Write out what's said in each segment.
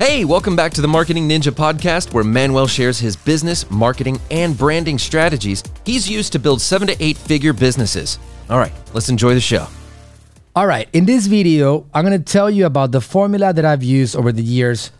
Hey, welcome back to the Marketing Ninja podcast, where Manuel shares his business, marketing, and branding strategies he's used to build seven to eight figure businesses. All right, let's enjoy the show. All right, in this video, I'm gonna tell you about the formula that I've used over the years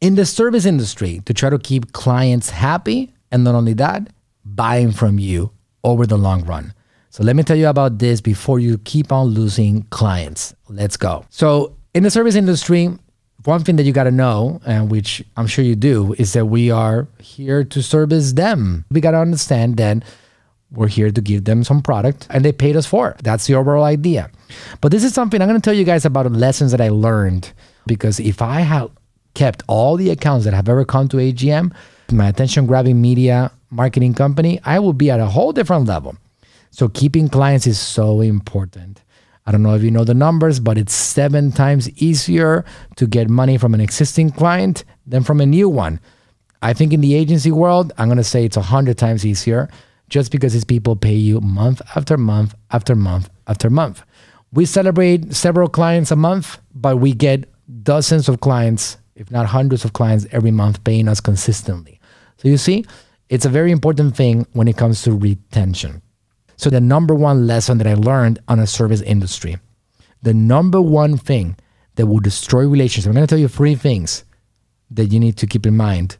in the service industry to try to keep clients happy, and not only that, buying from you over the long run. So let me tell you about this before you keep on losing clients. Let's go. So, in the service industry, one thing that you got to know, and which I'm sure you do, is that we are here to service them. We got to understand that we're here to give them some product and they paid us for it. That's the overall idea. But this is something I'm going to tell you guys about lessons that I learned because if I had kept all the accounts that have ever come to AGM, my attention grabbing media marketing company, I would be at a whole different level. So keeping clients is so important. I don't know if you know the numbers, but it's seven times easier to get money from an existing client than from a new one. I think in the agency world, I'm going to say it's 100 times easier just because these people pay you month after month after month after month. We celebrate several clients a month, but we get dozens of clients, if not hundreds of clients every month paying us consistently. So you see, it's a very important thing when it comes to retention. So, the number one lesson that I learned on a service industry, the number one thing that will destroy relationships, I'm going to tell you three things that you need to keep in mind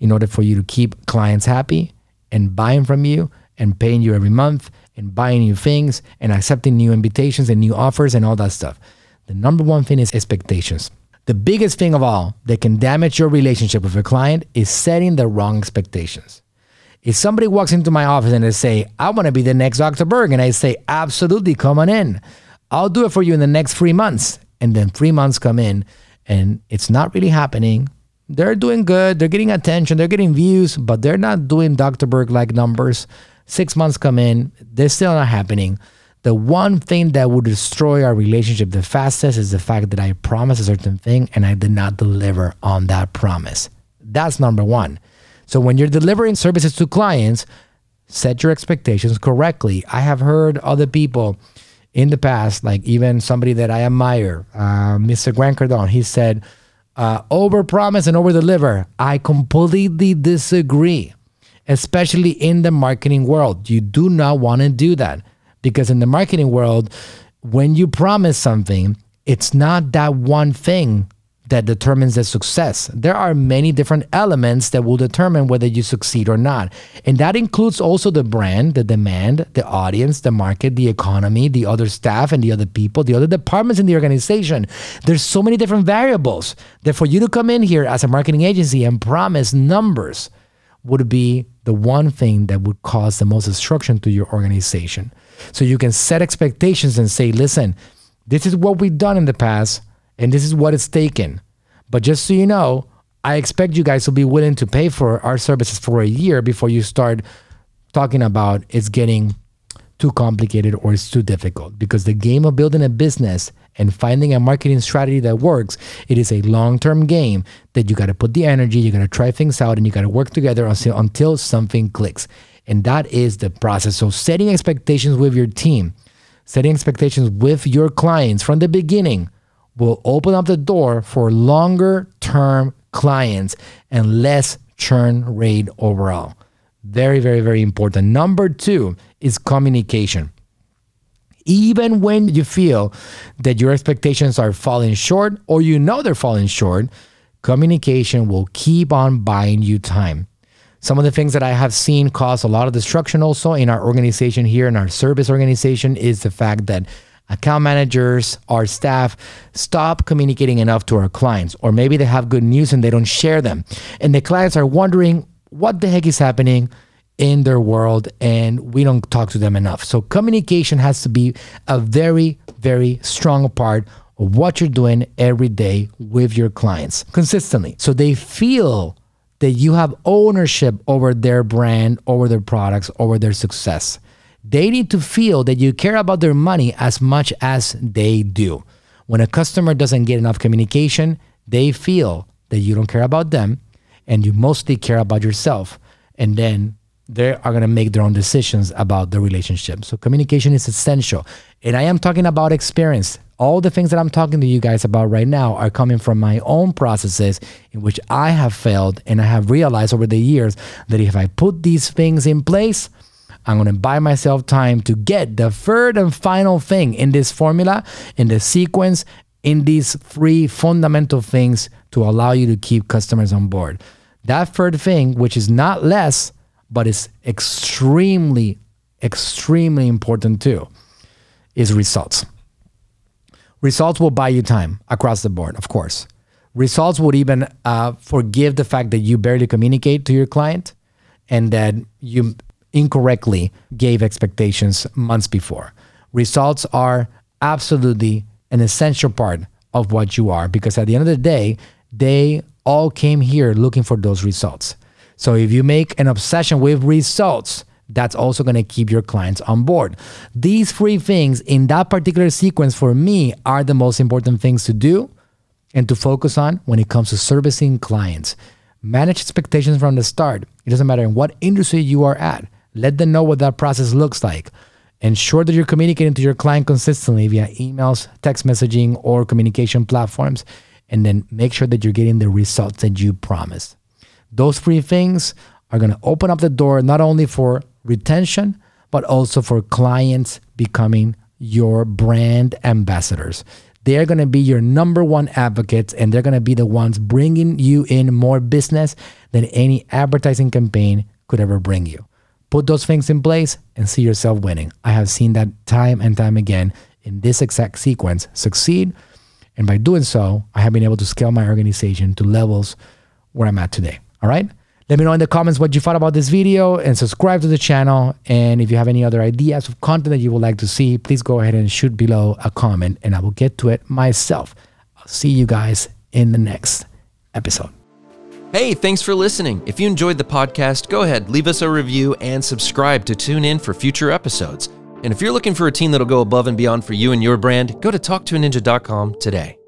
in order for you to keep clients happy and buying from you and paying you every month and buying new things and accepting new invitations and new offers and all that stuff. The number one thing is expectations. The biggest thing of all that can damage your relationship with a client is setting the wrong expectations. If somebody walks into my office and they say, I want to be the next Dr. Berg, and I say, absolutely, come on in. I'll do it for you in the next three months. And then three months come in and it's not really happening. They're doing good, they're getting attention, they're getting views, but they're not doing Dr. Berg like numbers. Six months come in, they're still not happening. The one thing that would destroy our relationship the fastest is the fact that I promised a certain thing and I did not deliver on that promise. That's number one. So when you're delivering services to clients, set your expectations correctly. I have heard other people in the past, like even somebody that I admire, uh, Mr. Grant Cardone, he said, uh, over promise and over deliver. I completely disagree, especially in the marketing world. You do not want to do that because in the marketing world, when you promise something, it's not that one thing that determines the success. There are many different elements that will determine whether you succeed or not. And that includes also the brand, the demand, the audience, the market, the economy, the other staff and the other people, the other departments in the organization. There's so many different variables that for you to come in here as a marketing agency and promise numbers would be the one thing that would cause the most destruction to your organization. So you can set expectations and say, listen, this is what we've done in the past and this is what it's taken. But just so you know, I expect you guys to be willing to pay for our services for a year before you start talking about it's getting too complicated or it's too difficult. Because the game of building a business and finding a marketing strategy that works it is a long-term game that you got to put the energy you got to try things out and you got to work together until, until something clicks. And that is the process. So setting expectations with your team setting expectations with your clients from the beginning will open up the door for longer term clients and less churn rate overall. Very, very, very important. Number two is communication. Even when you feel that your expectations are falling short or you know they're falling short, communication will keep on buying you time. Some of the things that I have seen cause a lot of destruction also in our organization here, in our service organization, is the fact that account managers, our staff stop communicating enough to our clients, or maybe they have good news and they don't share them. And the clients are wondering what the heck is happening in their world and we don't talk to them enough. So communication has to be a very, very strong part of what you're doing every day with your clients consistently. So they feel that you have ownership over their brand, over their products, over their success. They need to feel that you care about their money as much as they do. When a customer doesn't get enough communication, they feel that you don't care about them and you mostly care about yourself. And then they are going to make their own decisions about the relationship. So communication is essential. And I am talking about experience. All the things that I'm talking to you guys about right now are coming from my own processes in which I have failed and I have realized over the years that if I put these things in place, I'm going to buy myself time to get the third and final thing in this formula, in the sequence, in these three fundamental things to allow you to keep customers on board. That third thing, which is not less, but is extremely, extremely important too, is results. Results will buy you time across the board, of course. Results would even uh, forgive the fact that you barely communicate to your client and that you incorrectly gave expectations months before. Results are absolutely an essential part of what you are because at the end of the day, they all came here looking for those results. So if you make an obsession with results, that's also going to keep your clients on board. These three things in that particular sequence for me are the most important things to do and to focus on when it comes to servicing clients. Manage expectations from the start. It doesn't matter in what industry you are at. Let them know what that process looks like. Ensure that you're communicating to your client consistently via emails, text messaging, or communication platforms. And then make sure that you're getting the results that you promised. Those three things are going to open up the door not only for retention, but also for clients becoming your brand ambassadors. They're going to be your number one advocates and they're going to be the ones bringing you in more business than any advertising campaign could ever bring you. Put those things in place and see yourself winning. I have seen that time and time again in this exact sequence succeed. And by doing so, I have been able to scale my organization to levels where I'm at today. All right. Let me know in the comments what you thought about this video and subscribe to the channel. And if you have any other ideas of content that you would like to see, please go ahead and shoot below a comment and I will get to it myself. I'll see you guys in the next episode. Hey, thanks for listening. If you enjoyed the podcast, go ahead, leave us a review and subscribe to tune in for future episodes. And if you're looking for a team that'll go above and beyond for you and your brand, go to talktoaninja.com today.